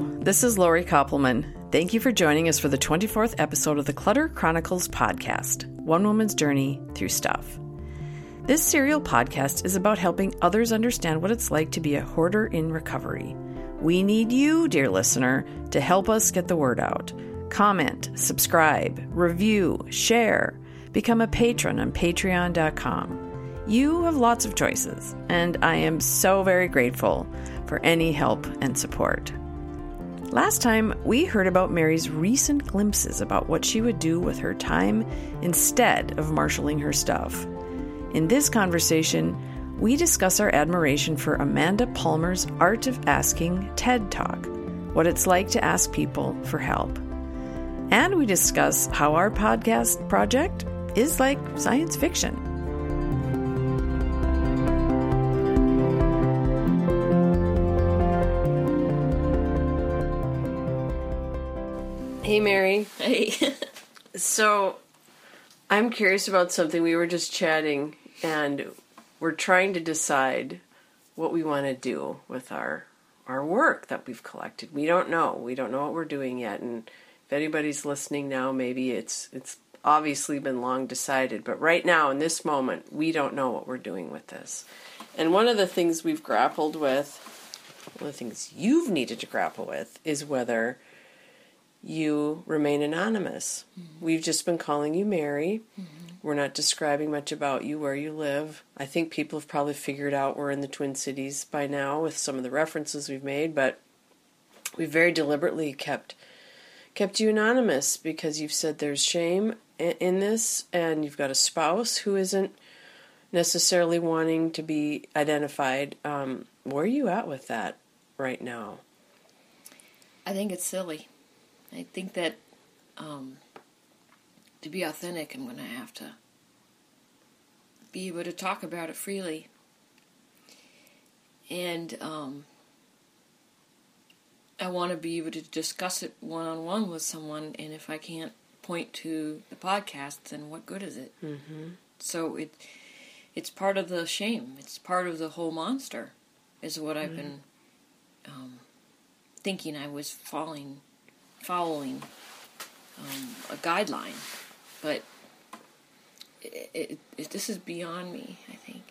This is Lori Koppelman. Thank you for joining us for the 24th episode of the Clutter Chronicles podcast One Woman's Journey Through Stuff. This serial podcast is about helping others understand what it's like to be a hoarder in recovery. We need you, dear listener, to help us get the word out. Comment, subscribe, review, share, become a patron on patreon.com. You have lots of choices, and I am so very grateful for any help and support. Last time, we heard about Mary's recent glimpses about what she would do with her time instead of marshaling her stuff. In this conversation, we discuss our admiration for Amanda Palmer's Art of Asking TED Talk, what it's like to ask people for help. And we discuss how our podcast project is like science fiction. Hey, Mary. Hey. So, I'm curious about something. We were just chatting, and we're trying to decide what we want to do with our our work that we've collected. We don't know. We don't know what we're doing yet, and if anybody's listening now, maybe it's it's obviously been long decided. But right now, in this moment, we don't know what we're doing with this. And one of the things we've grappled with, one of the things you've needed to grapple with, is whether you remain anonymous. Mm-hmm. We've just been calling you Mary. Mm-hmm. We're not describing much about you, where you live. I think people have probably figured out we're in the Twin Cities by now with some of the references we've made, but we very deliberately kept kept you anonymous because you've said there's shame in this and you've got a spouse who isn't necessarily wanting to be identified. Um, where are you at with that right now? I think it's silly. I think that um, to be authentic, I'm going to have to be able to talk about it freely. And um, I want to be able to discuss it one on one with someone. And if I can't point to the podcast, then what good is it? Mm-hmm. So it it's part of the shame. It's part of the whole monster. Is what I've mm-hmm. been um, thinking I was falling following um, a guideline, but it, it, it, this is beyond me. I think.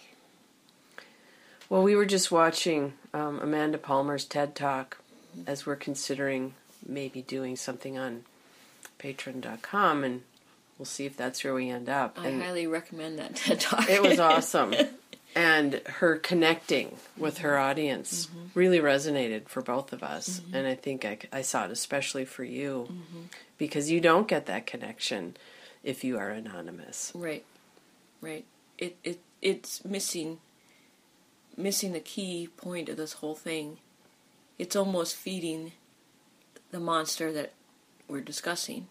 Well, we were just watching um, Amanda Palmer's TED Talk mm-hmm. as we're considering maybe doing something on Patreon.com, and we'll see if that's where we end up. I and highly recommend that TED Talk. it was awesome. And her connecting with her audience mm-hmm. really resonated for both of us. Mm-hmm. and i think I, I, saw it especially for you mm-hmm. because you don't get that connection if you are anonymous. Right. Right. It, it it's missing missing the key point of this whole thing. It's almost feeding the monster that we're discussing.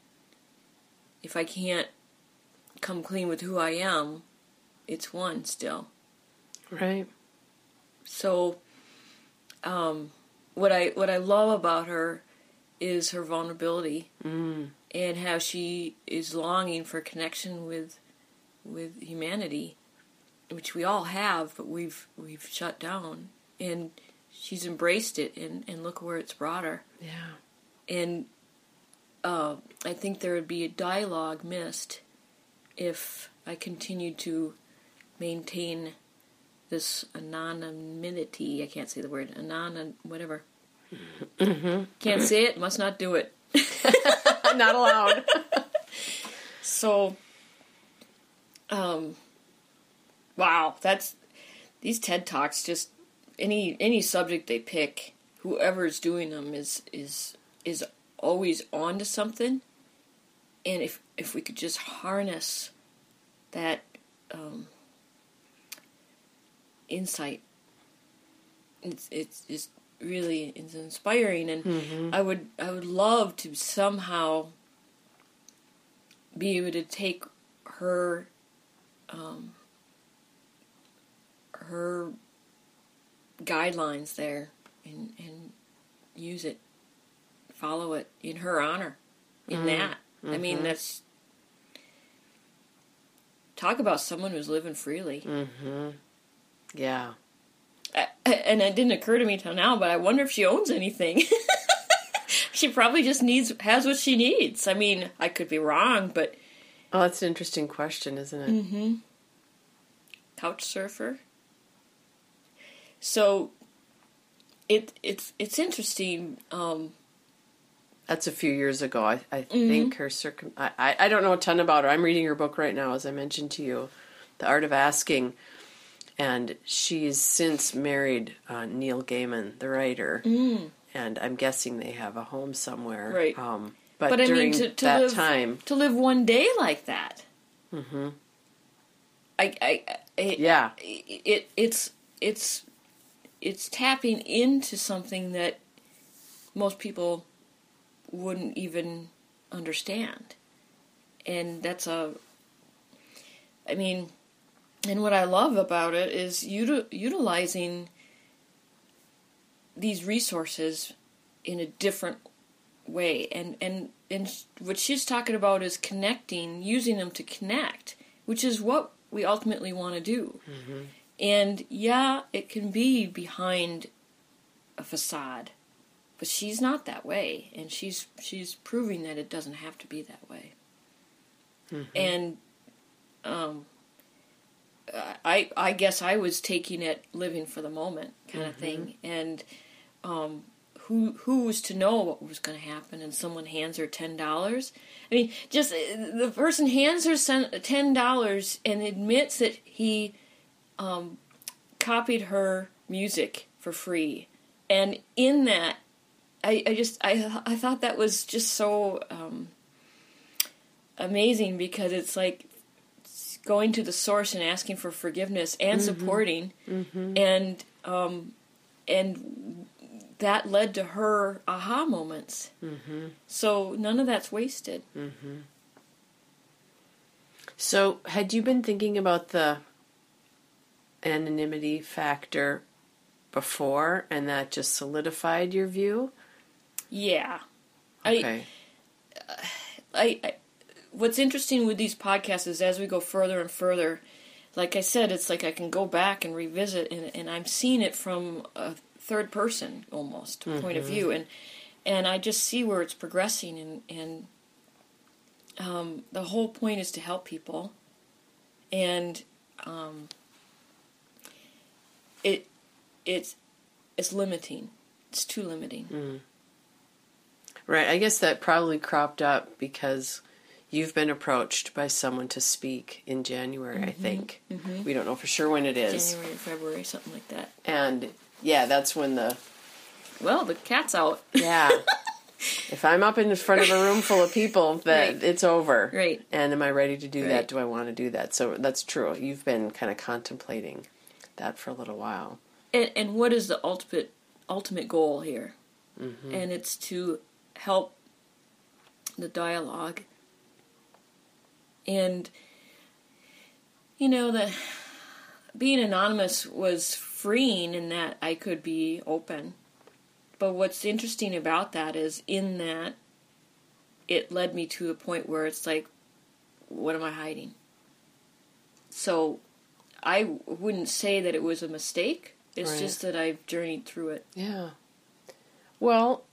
If i can't come clean with who i am it's one still Right. So, um, what I what I love about her is her vulnerability mm. and how she is longing for connection with with humanity, which we all have, but we've we've shut down, and she's embraced it, and and look where it's brought her. Yeah. And uh, I think there would be a dialogue missed if I continued to maintain this anonymity. I can't say the word anon whatever. Mm-hmm. Can't say it. Must not do it. not allowed. so, um, wow, that's these TED talks. Just any any subject they pick, whoever's doing them is is is always on to something. And if if we could just harness that um, insight. It's it's just really it's inspiring, and mm-hmm. I would I would love to somehow be able to take her um, her guidelines there and and use it, follow it in her honor. In mm-hmm. that, I mean, mm-hmm. that's talk about someone who's living freely. Mm-hmm. Yeah. and it didn't occur to me till now, but I wonder if she owns anything. she probably just needs has what she needs. I mean, I could be wrong, but Oh, that's an interesting question, isn't it? Mm-hmm. couch surfer. So it it's it's interesting. Um, That's a few years ago. I, I Mm-hmm. think her circum. I, I I don't know a ton about her. I'm reading her book right now, as I mentioned to you, "The Art of Asking," and she's since married uh, Neil Gaiman, the writer, and I'm guessing they have a home somewhere. Mm. Right. Um, but, but I during mean, to, to that live time, to live one day like that. Mm-hmm. I, I, I yeah, it it's it's it's tapping into something that most people wouldn't even understand and that's a i mean and what i love about it is util- utilizing these resources in a different way. And and and what she's talking about is connecting using them to connect which is what we ultimately want to do and yeah it can be behind a facade but she's not that way. And she's she's proving that it doesn't have to be that way. And um I I guess I was taking it living for the moment kind of thing. And um who who was to know what was going to happen and someone hands her ten dollars? I mean just uh, the person hands her ten dollars and admits that he um, copied her music for free. And in that i, I just I, I thought that was just so um, amazing because it's like going to the source and asking for forgiveness and supporting and um, and that led to her aha moments. Mm-hmm. So none of that's wasted. So, had you been thinking about the anonymity factor before, and that just solidified your view? Yeah. Okay. I, I what's interesting with these podcasts is as we go further and further, like I said, it's like I can go back and revisit, and, and I'm seeing it from a third person almost point of view, and and I just see where it's progressing, and and um, the whole point is to help people, and um, it it's it's limiting. It's too limiting. Right. I guess that probably cropped up because you've been approached by someone to speak in January, I mm-hmm. think. Mm-hmm. We don't know for sure when it is. January, February, something like that. And yeah, that's when the Well, the cat's out. yeah. if I'm up in front of a room full of people, that Right. it's over. Right. And am I ready to do that? Do I want to do that? So that's true. You've been kind of contemplating that for a little while. And, and what is the ultimate ultimate goal here? Mm-hmm. And it's to help the dialogue. And you know the being anonymous was freeing in that I could be open. But what's interesting about that is in that it led me to a point where it's like what am I hiding? So I wouldn't say that it was a mistake. It's Right. just that I've journeyed through it. Yeah. Well,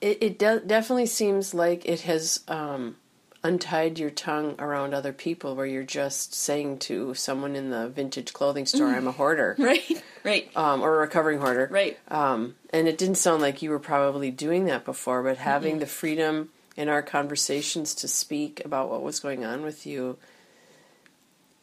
it it de- definitely seems like it has um, untied your tongue around other people, where you're just saying to someone in the vintage clothing store, "I'm a hoarder," Right, right, um, or a recovering hoarder, right. Um, and it didn't sound like you were probably doing that before, but having the freedom in our conversations to speak about what was going on with you,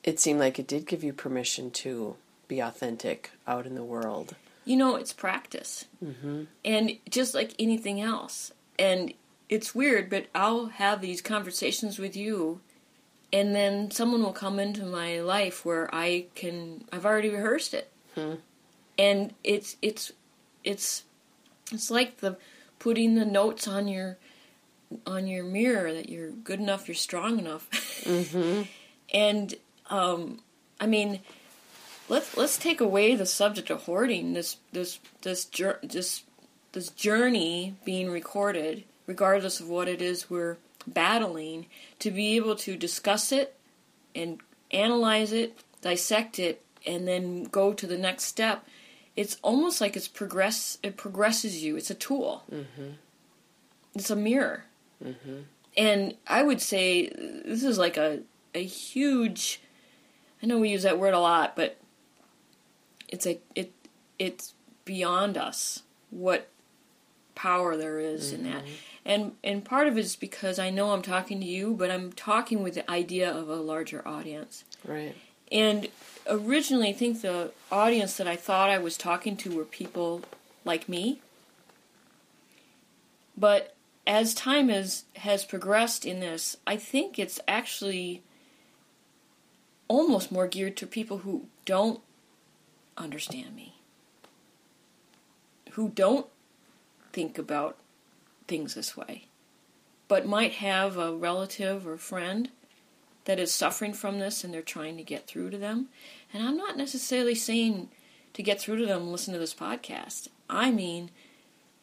it seemed like it did give you permission to be authentic out in the world. You know, it's practice. Mm-hmm. And just like anything else. And it's weird, but I'll have these conversations with you, and then someone will come into my life where I can, I've already rehearsed it. And it's, it's, it's, it's like the putting the notes on your, on your mirror that you're good enough, you're strong enough. And, um, I mean, let's let's take away the subject of hoarding. This this this this this journey being recorded, regardless of what it is we're battling, to be able to discuss it and analyze it, dissect it, and then go to the next step, it's almost like it's progress. It progresses you. It's a tool. Mm-hmm. It's a mirror. Mm-hmm. And I would say this is like a a huge. I know we use that word a lot, but it's a it it's beyond us what power there is in that. Mm-hmm. And and part of it is because I know I'm talking to you, but I'm talking with the idea of a larger audience. Right. And originally, I think the audience that I thought I was talking to were people like me. But as time has has progressed in this, I think it's actually almost more geared to people who don't understand me, who don't think about things this way, but might have a relative or friend that is suffering from this and they're trying to get through to them. And I'm not necessarily saying to get through to them, listen to this podcast. I mean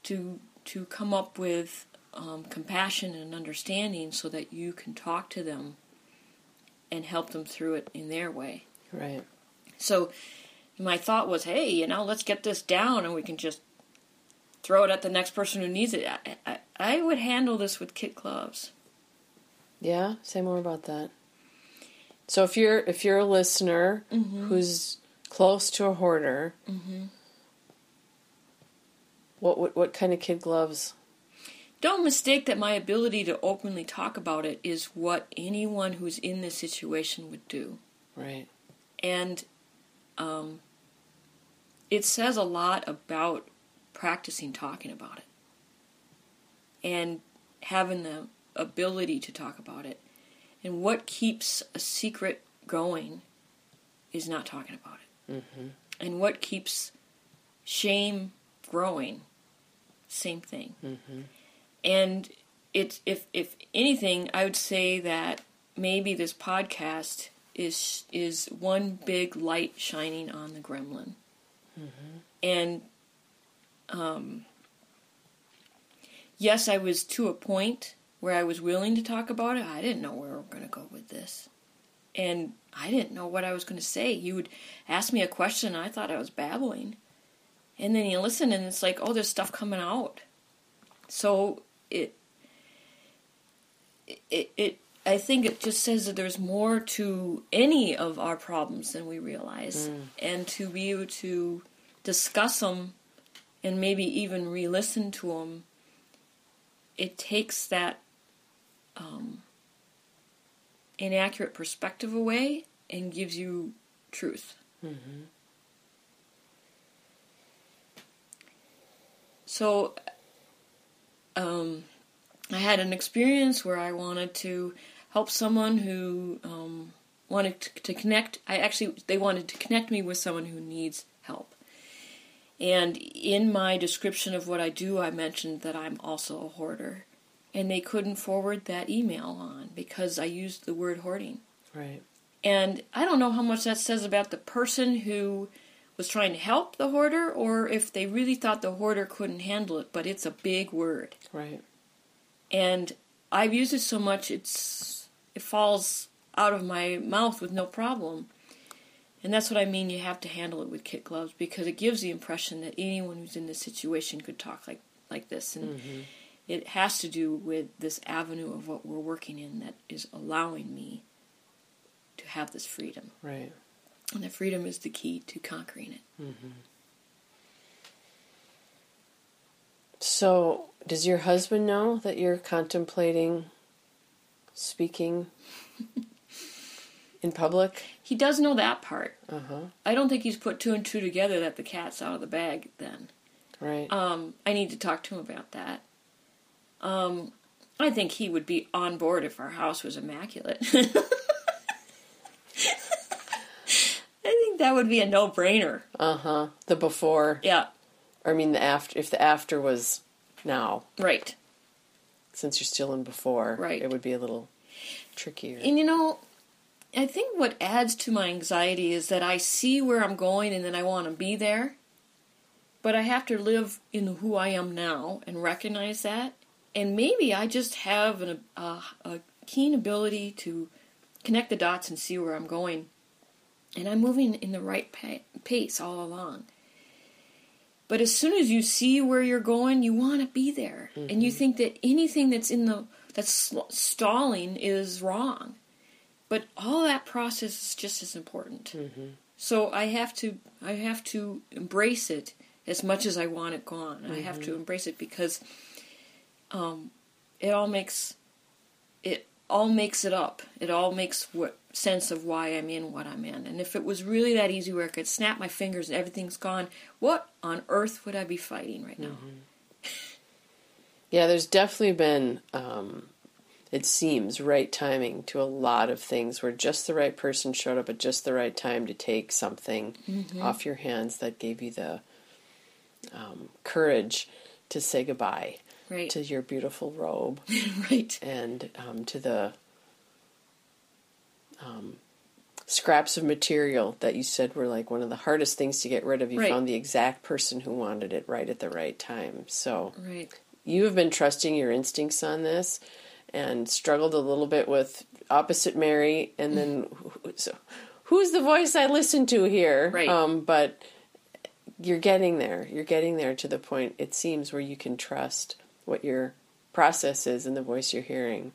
to to come up with um, compassion and understanding so that you can talk to them and help them through it in their way. Right. So my thought was, hey, you know, let's get this down and we can just throw it at the next person who needs it. I, I, I would handle this with kid gloves. Yeah. Say more about that. So if you're if you're a listener Mm-hmm. who's close to a hoarder, what, what what kind of kid gloves? Don't mistake that my ability to openly talk about it is what anyone who's in this situation would do. Right. And um, it says a lot about practicing talking about it and having the ability to talk about it. And what keeps a secret going is not talking about it. And what keeps shame growing, same thing. And it, if if anything, I would say that maybe this podcast is is one big light shining on the gremlin. And um, yes, I was to a point where I was willing to talk about it. I didn't know where we were going to go with this, and I didn't know what I was going to say. You would ask me a question, and I thought I was babbling, and then you listen, and it's like, oh, there's stuff coming out. So it it it I think it just says that there's more to any of our problems than we realize, and to be able to discuss them and maybe even re-listen to them, it takes that um, inaccurate perspective away and gives you truth. So, um, I had an experience where I wanted to help someone who um, wanted to, to connect. I actually they wanted to connect me with someone who needs help. And in my description of what I do, I mentioned that I'm also a hoarder, and they couldn't forward that email on because I used the word hoarding. Right. And I don't know how much that says about the person who was trying to help the hoarder or if they really thought the hoarder couldn't handle it, but it's a big word. Right. And I've used it so much it's it falls out of my mouth with no problem. And that's what I mean you have to handle it with kit gloves because it gives the impression that anyone who's in this situation could talk like like this and mm-hmm. it has to do with this avenue of what we're working in that is allowing me to have this freedom. Right. And the freedom is the key to conquering it. Mm-hmm. So, does your husband know that you're contemplating speaking in public? He does know that part. Uh huh. I don't think he's put two and two together that the cat's out of the bag then. Right. Um, I need to talk to him about that. Um, I think he would be on board if our house was immaculate. I think that would be a no-brainer. Uh huh. The before, Yeah, I mean the after. If the after was now, right. Since you're still in before, Right. it would be a little trickier. And you know, I think what adds to my anxiety is that I see where I'm going and then I want to be there. But I have to live in who I am now and recognize that. And maybe I just have an, a, a keen ability to connect the dots and see where I'm going. And I'm moving in the right pa- pace all along. But as soon as you see where you're going, you want to be there, and you mm-hmm. think that anything that's in the that's stalling is wrong. But all that process is just as important. Mm-hmm. So I have to I have to embrace it as much as I want it gone. I have to mm-hmm. embrace it because um, it all makes it all makes it up. It all makes what sense of why I'm in what I'm in. And if it was really that easy where I could snap my fingers and everything's gone, what on earth would I be fighting right now? Yeah, there's definitely been, um, it seems, right timing to a lot of things where just the right person showed up at just the right time to take something off your hands that gave you the um, courage to say goodbye Right. to your beautiful robe right. and um, to the um, scraps of material that you said were like one of the hardest things to get rid of. You Right. found the exact person who wanted it right at the right time. So Right. you have been trusting your instincts on this and struggled a little bit with opposite Mary and then so who's the voice I listen to here Right. um, but you're getting there you're getting there to the point it seems where you can trust what your process is and the voice you're hearing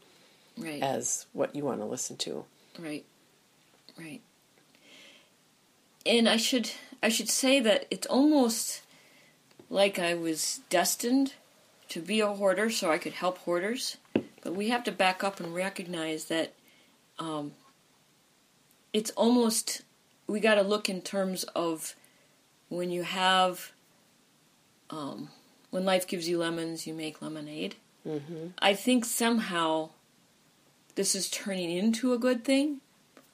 Right. as what you want to listen to Right. Right. And I should I should say that it's almost like I was destined to be a hoarder so I could help hoarders. But we have to back up and recognize that um, it's almost we got to look in terms of when you have um, when life gives you lemons, you make lemonade. mm-hmm. I think somehow this is turning into a good thing.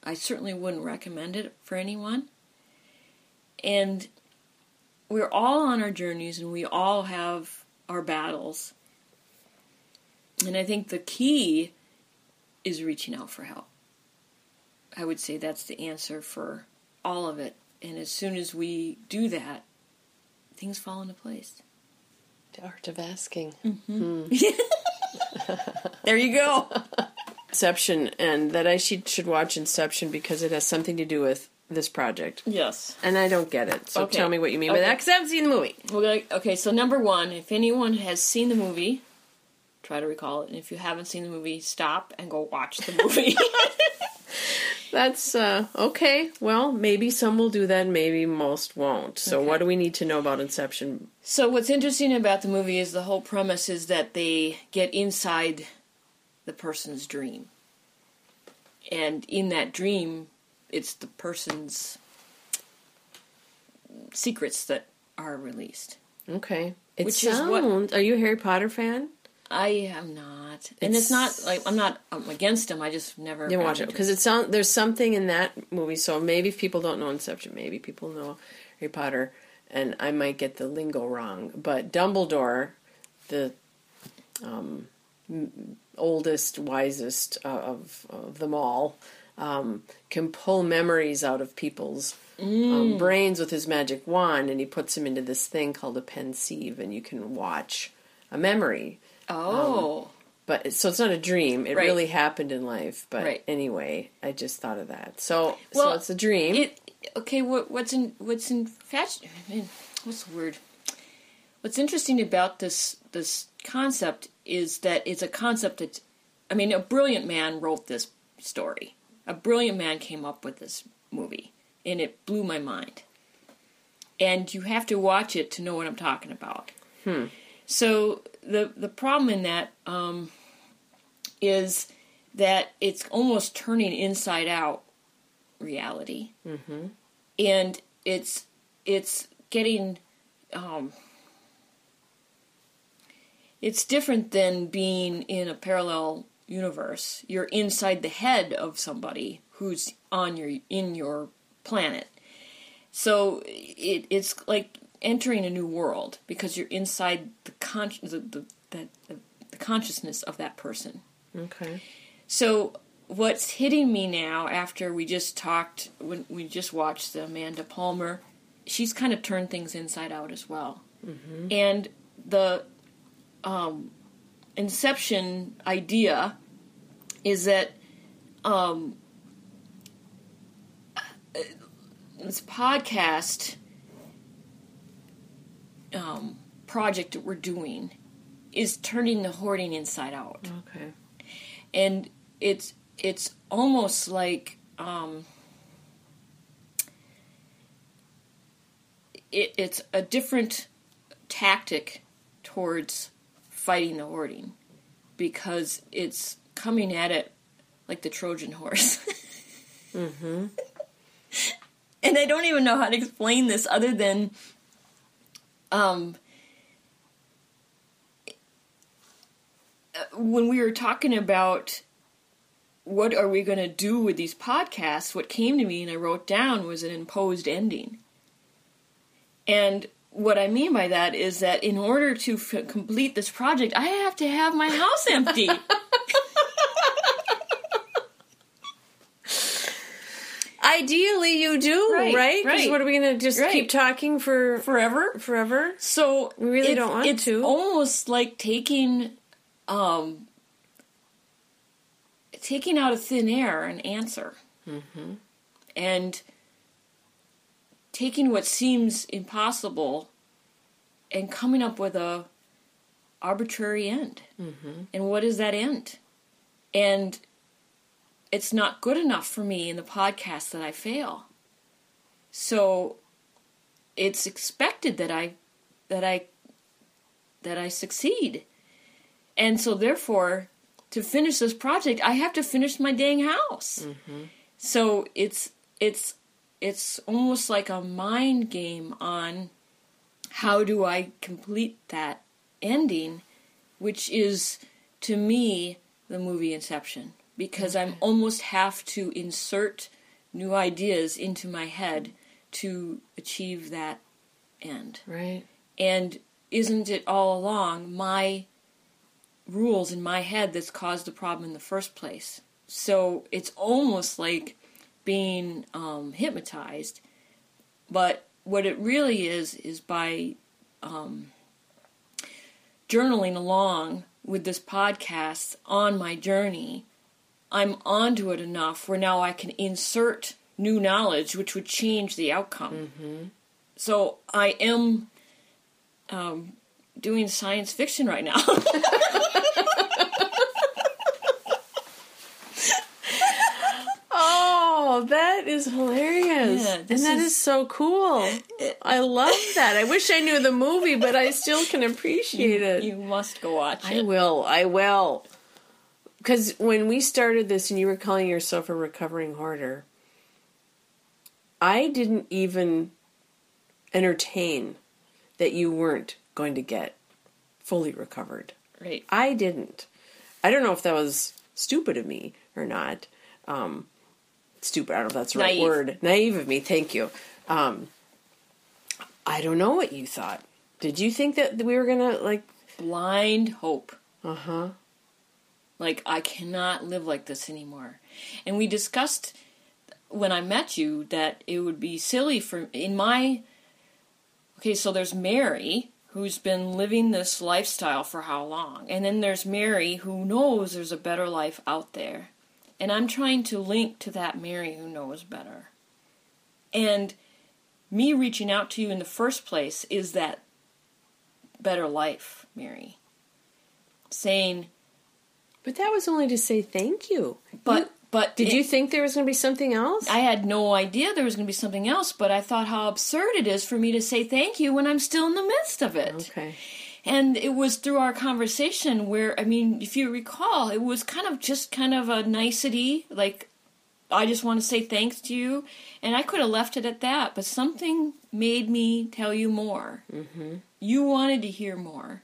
I certainly wouldn't recommend it for anyone. And we're all on our journeys and we all have our battles. And I think the key is reaching out for help. I would say that's the answer for all of it. And as soon as we do that, things fall into place. the art of asking mm-hmm. hmm. There you go. Inception and that I should, should watch Inception because it has something to do with this project yes. and I don't get it so Okay. tell me what you mean by that because I haven't seen the movie gonna, okay, so number one, if anyone has seen the movie, try to recall it. And if you haven't seen the movie, stop and go watch the movie. That's uh, okay. Well, maybe some will do that, maybe most won't. So, Okay. what do we need to know about Inception? so, what's interesting about the movie is the whole premise is that they get inside the person's dream. And in that dream, it's the person's secrets that are released. Okay, it Which is what- sounds. Are you a Harry Potter fan? I am not, and it's, It's- not like I'm not I'm against them. I just never got watch it because it sounds there's something in that movie. So maybe if people don't know Inception, maybe people know Harry Potter, and I might get the lingo wrong. But Dumbledore, the um, oldest, wisest uh, of, of them all, um, can pull memories out of people's um, brains with his magic wand, and he puts them into this thing called a pensieve, and you can watch a memory. Oh, But so it's not a dream. It Right. really happened in life. But Right. anyway, I just thought of that. So Well, so it's a dream. it okay. What what's in what's in mean, what's the word? What's interesting about this this concept is that it's a concept that, I mean, a brilliant man wrote this story. A brilliant man came up with this movie, and it blew my mind. And you have to watch it to know what I'm talking about. So the the problem in that um, is that it's almost turning inside out reality, mm-hmm. and it's it's getting um, it's different than being in a parallel universe. You're inside the head of somebody who's on your in your planet. So it, it's like entering a new world because you're inside the con- the, the, the, the consciousness of that person. okay. So what's hitting me now after we just talked when we just watched the Amanda Palmer, she's kind of turned things inside out as well. Mm-hmm. And the um, Inception idea is that um, this podcast um, project that we're doing is turning the hoarding inside out, Okay. and it's it's almost like um, it, it's a different tactic towards fighting the hoarding because it's coming at it like the Trojan horse. Mm-hmm. and I don't even know how to explain this other than um when we were talking about what are we going to do with these podcasts what came to me and I wrote down was an imposed ending. And what I mean by that is that in order to f- complete this project I have to have my house empty. Ideally, you do, Right, right? Because right. what are we going to just Right. keep talking for Forever? forever? So We really it's- don't want it's to. almost like taking, um, taking out of thin air an answer, Mm-hmm. and taking what seems impossible and coming up with a arbitrary end. Mm-hmm. And what is that end? And it's not good enough for me in the podcast that I fail. So it's expected that I that I that I succeed. And so therefore to finish this project I have to finish my dang house. So it's it's it's almost like a mind game on how do I complete that ending which is to me the movie Inception because I'm almost have to insert new ideas into my head to achieve that end. Right. And isn't it all along my rules in my head that's caused the problem in the first place? So it's almost like being um, hypnotized, but what it really is is by um, journaling along with this podcast on my journey, I'm onto it enough where now I can insert new knowledge which would change the outcome. So I am um, doing science fiction right now. Oh, that is hilarious. Yeah, and that is- is so cool. I love that. I wish I knew the movie, but I still can appreciate it. you must go watch it. I will. I will. Because when we started this and you were calling yourself a recovering hoarder, I didn't even entertain that you weren't going to get fully recovered. Right. I didn't. I don't know if that was stupid of me or not. Um, stupid. I don't know if that's the right word. Naive of me. Thank you. Um, I don't know what you thought. Did you think that we were gonna like? Blind hope. Uh huh. Like, I cannot live like this anymore. And we discussed when I met you that it would be silly for, in my, okay, so there's Mary, who's been living this lifestyle for how long? And then there's Mary, who knows there's a better life out there. And I'm trying to link to that Mary who knows better. And me reaching out to you in the first place is that better life, Mary. Saying, But that was only to say thank you. but You- but did it- you think there was going to be something else? I had no idea there was going to be something else, but I thought how absurd it is for me to say thank you when I'm still in the midst of it. okay. And it was through our conversation where, I mean, if you recall, it was kind of just kind of a nicety, like, I just want to say thanks to you. And I could have left it at that, but something made me tell you more. Mm-hmm. You wanted to hear more.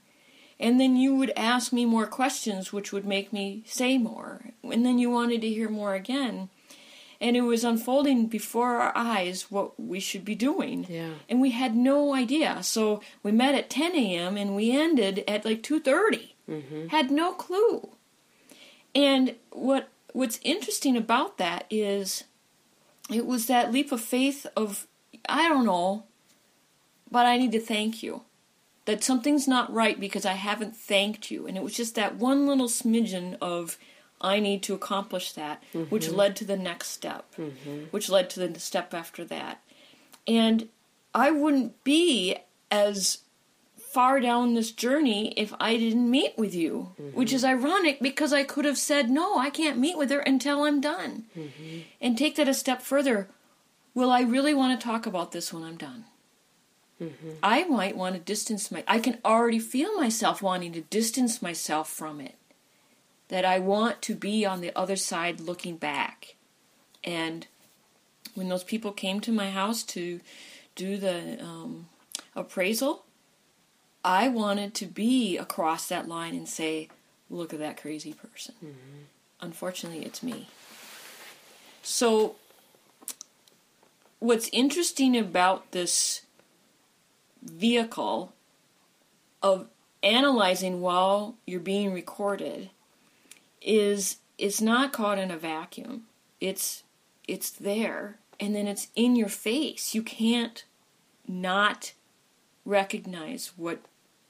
And then you would ask me more questions, which would make me say more. And then you wanted to hear more again. And it was unfolding before our eyes what we should be doing Yeah. and we had no idea. So we met at 10 a.m. and we ended at like 2:30. Mm-hmm. Had no clue. And what what's interesting about that is it was that leap of faith of I don't know, but I need to thank you. That something's not right because I haven't thanked you. And it was just that one little smidgen of I need to accomplish that, which mm-hmm. led to the next step, mm-hmm. which led to the step after that. And I wouldn't be as far down this journey if I didn't meet with you, mm-hmm. which is ironic because I could have said, no, I can't meet with her until I'm done. And take that a step further. Will I really want to talk about this when I'm done? I might want to distance my. I can already feel myself wanting to distance myself from it. That I want to be on the other side looking back. And when those people came to my house to do the um, appraisal, I wanted to be across that line and say, look at that crazy person. Unfortunately, it's me. So, what's interesting about this vehicle of analyzing while you're being recorded is it's not caught in a vacuum. It's it's there and then it's in your face. You can't not recognize what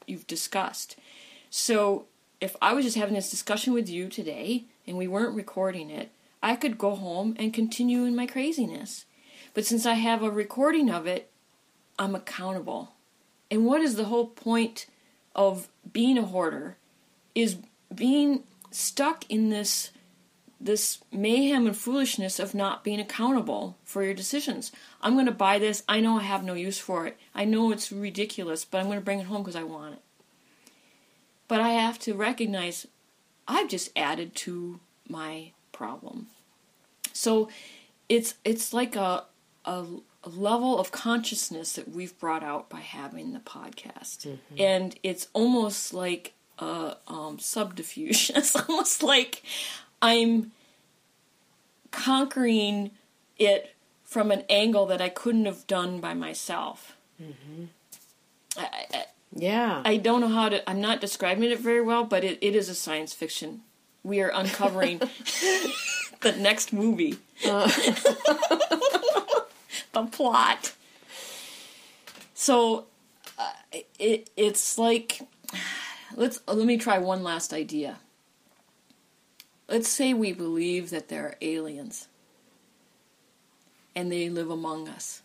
you've discussed. So if I was just having this discussion with you today and we weren't recording it, I could go home and continue in my craziness. But since I have a recording of it, I'm accountable. And what is the whole point of being a hoarder is being stuck in this this mayhem and foolishness of not being accountable for your decisions. I'm going to buy this. I know I have no use for it. I know it's ridiculous, but I'm going to bring it home because I want it. But I have to recognize I've just added to my problem. So it's it's like a a, a level of consciousness that we've brought out by having the podcast, mm-hmm. and it's almost like a um, subterfuge. it's almost like I'm conquering it from an angle that I couldn't have done by myself. I, I, Yeah. I don't know how to. I'm not describing it very well, but it, it is a science fiction. We are uncovering the next movie, the plot. So, uh, it it's like let's uh, let me try one last idea. Let's say we believe that there are aliens, and they live among us,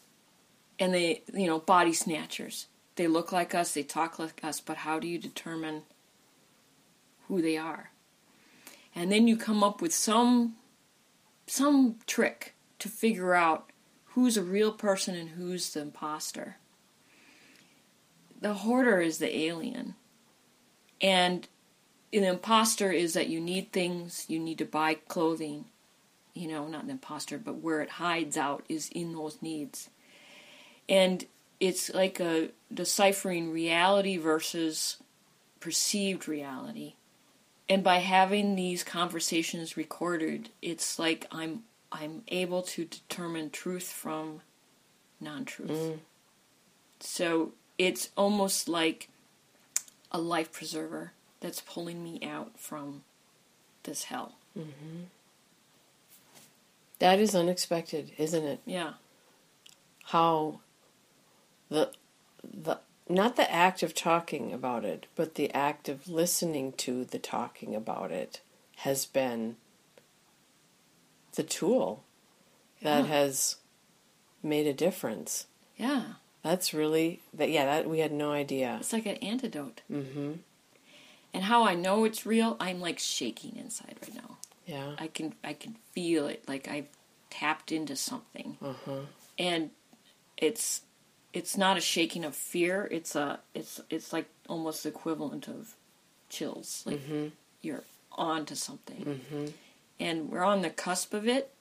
and they you know body snatchers. They look like us, they talk like us, but how do you determine who they are? And then you come up with some some trick to figure out who's a real person and who's the imposter. The hoarder is the alien. And an imposter is that you need things, you need to buy clothing. You know, not an imposter, but where it hides out is in those needs. And it's like a deciphering reality versus perceived reality. And by having these conversations recorded, it's like I'm I'm able to determine truth from non-truth. Mm. So it's almost like a life preserver that's pulling me out from this hell. Mm-hmm. that is unexpected, isn't it? Yeah. How the the not the act of talking about it, but the act of listening to the talking about it has been the tool that Yeah. has made a difference. Yeah. That's really that. Yeah, that we had no idea. It's like an antidote. Mm-hmm. And how I know it's real, I'm like shaking inside right now. Yeah. I can I can feel it like I've tapped into something. Uh-huh. And it's it's not a shaking of fear, it's a it's it's like almost the equivalent of chills. Like you're on to something. And we're on the cusp of it,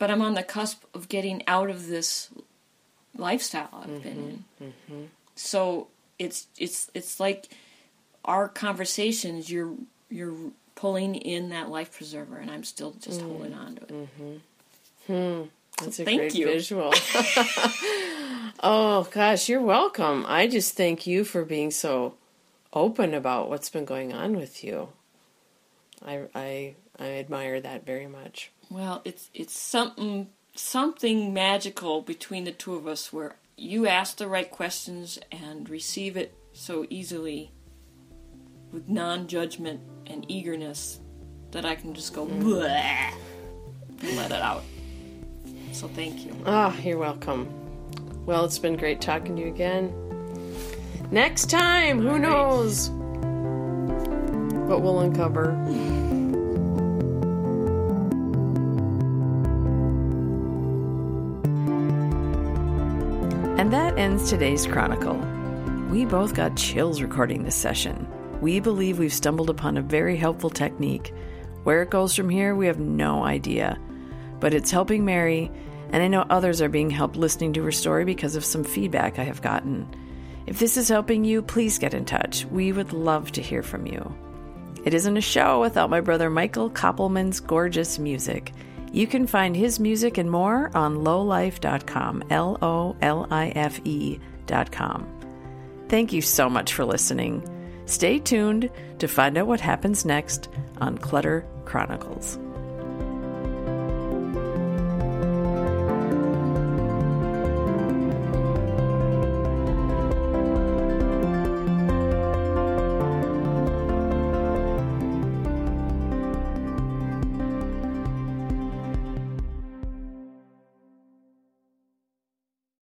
but I'm on the cusp of getting out of this lifestyle I've been mm-hmm, in. Mm-hmm. So it's it's it's like our conversations you're you're pulling in that life preserver and I'm still just mm-hmm, holding on to it. Hmm, that's a Thank great you. visual. oh gosh, you're welcome. I just thank you for being so open about what's been going on with you. I I I admire that very much. Well, it's it's something something magical between the two of us where you ask the right questions and receive it so easily with non-judgment and eagerness that I can just go "Bleh," and let it out. So thank you. Ah, you're welcome. Well, it's been great talking to you again. Next time, who right. knows? What we'll uncover. Ends today's Chronicle. We both got chills recording this session. We believe we've stumbled upon a very helpful technique. Where it goes from here, we have no idea. But it's helping Mary, and I know others are being helped listening to her story because of some feedback I have gotten. If this is helping you, please get in touch. We would love to hear from you. It isn't a show without my brother Michael Koppelman's gorgeous music. You can find his music and more on lolife.com, L O L I F E.com. Thank you so much for listening. Stay tuned to find out what happens next on Clutter Chronicles.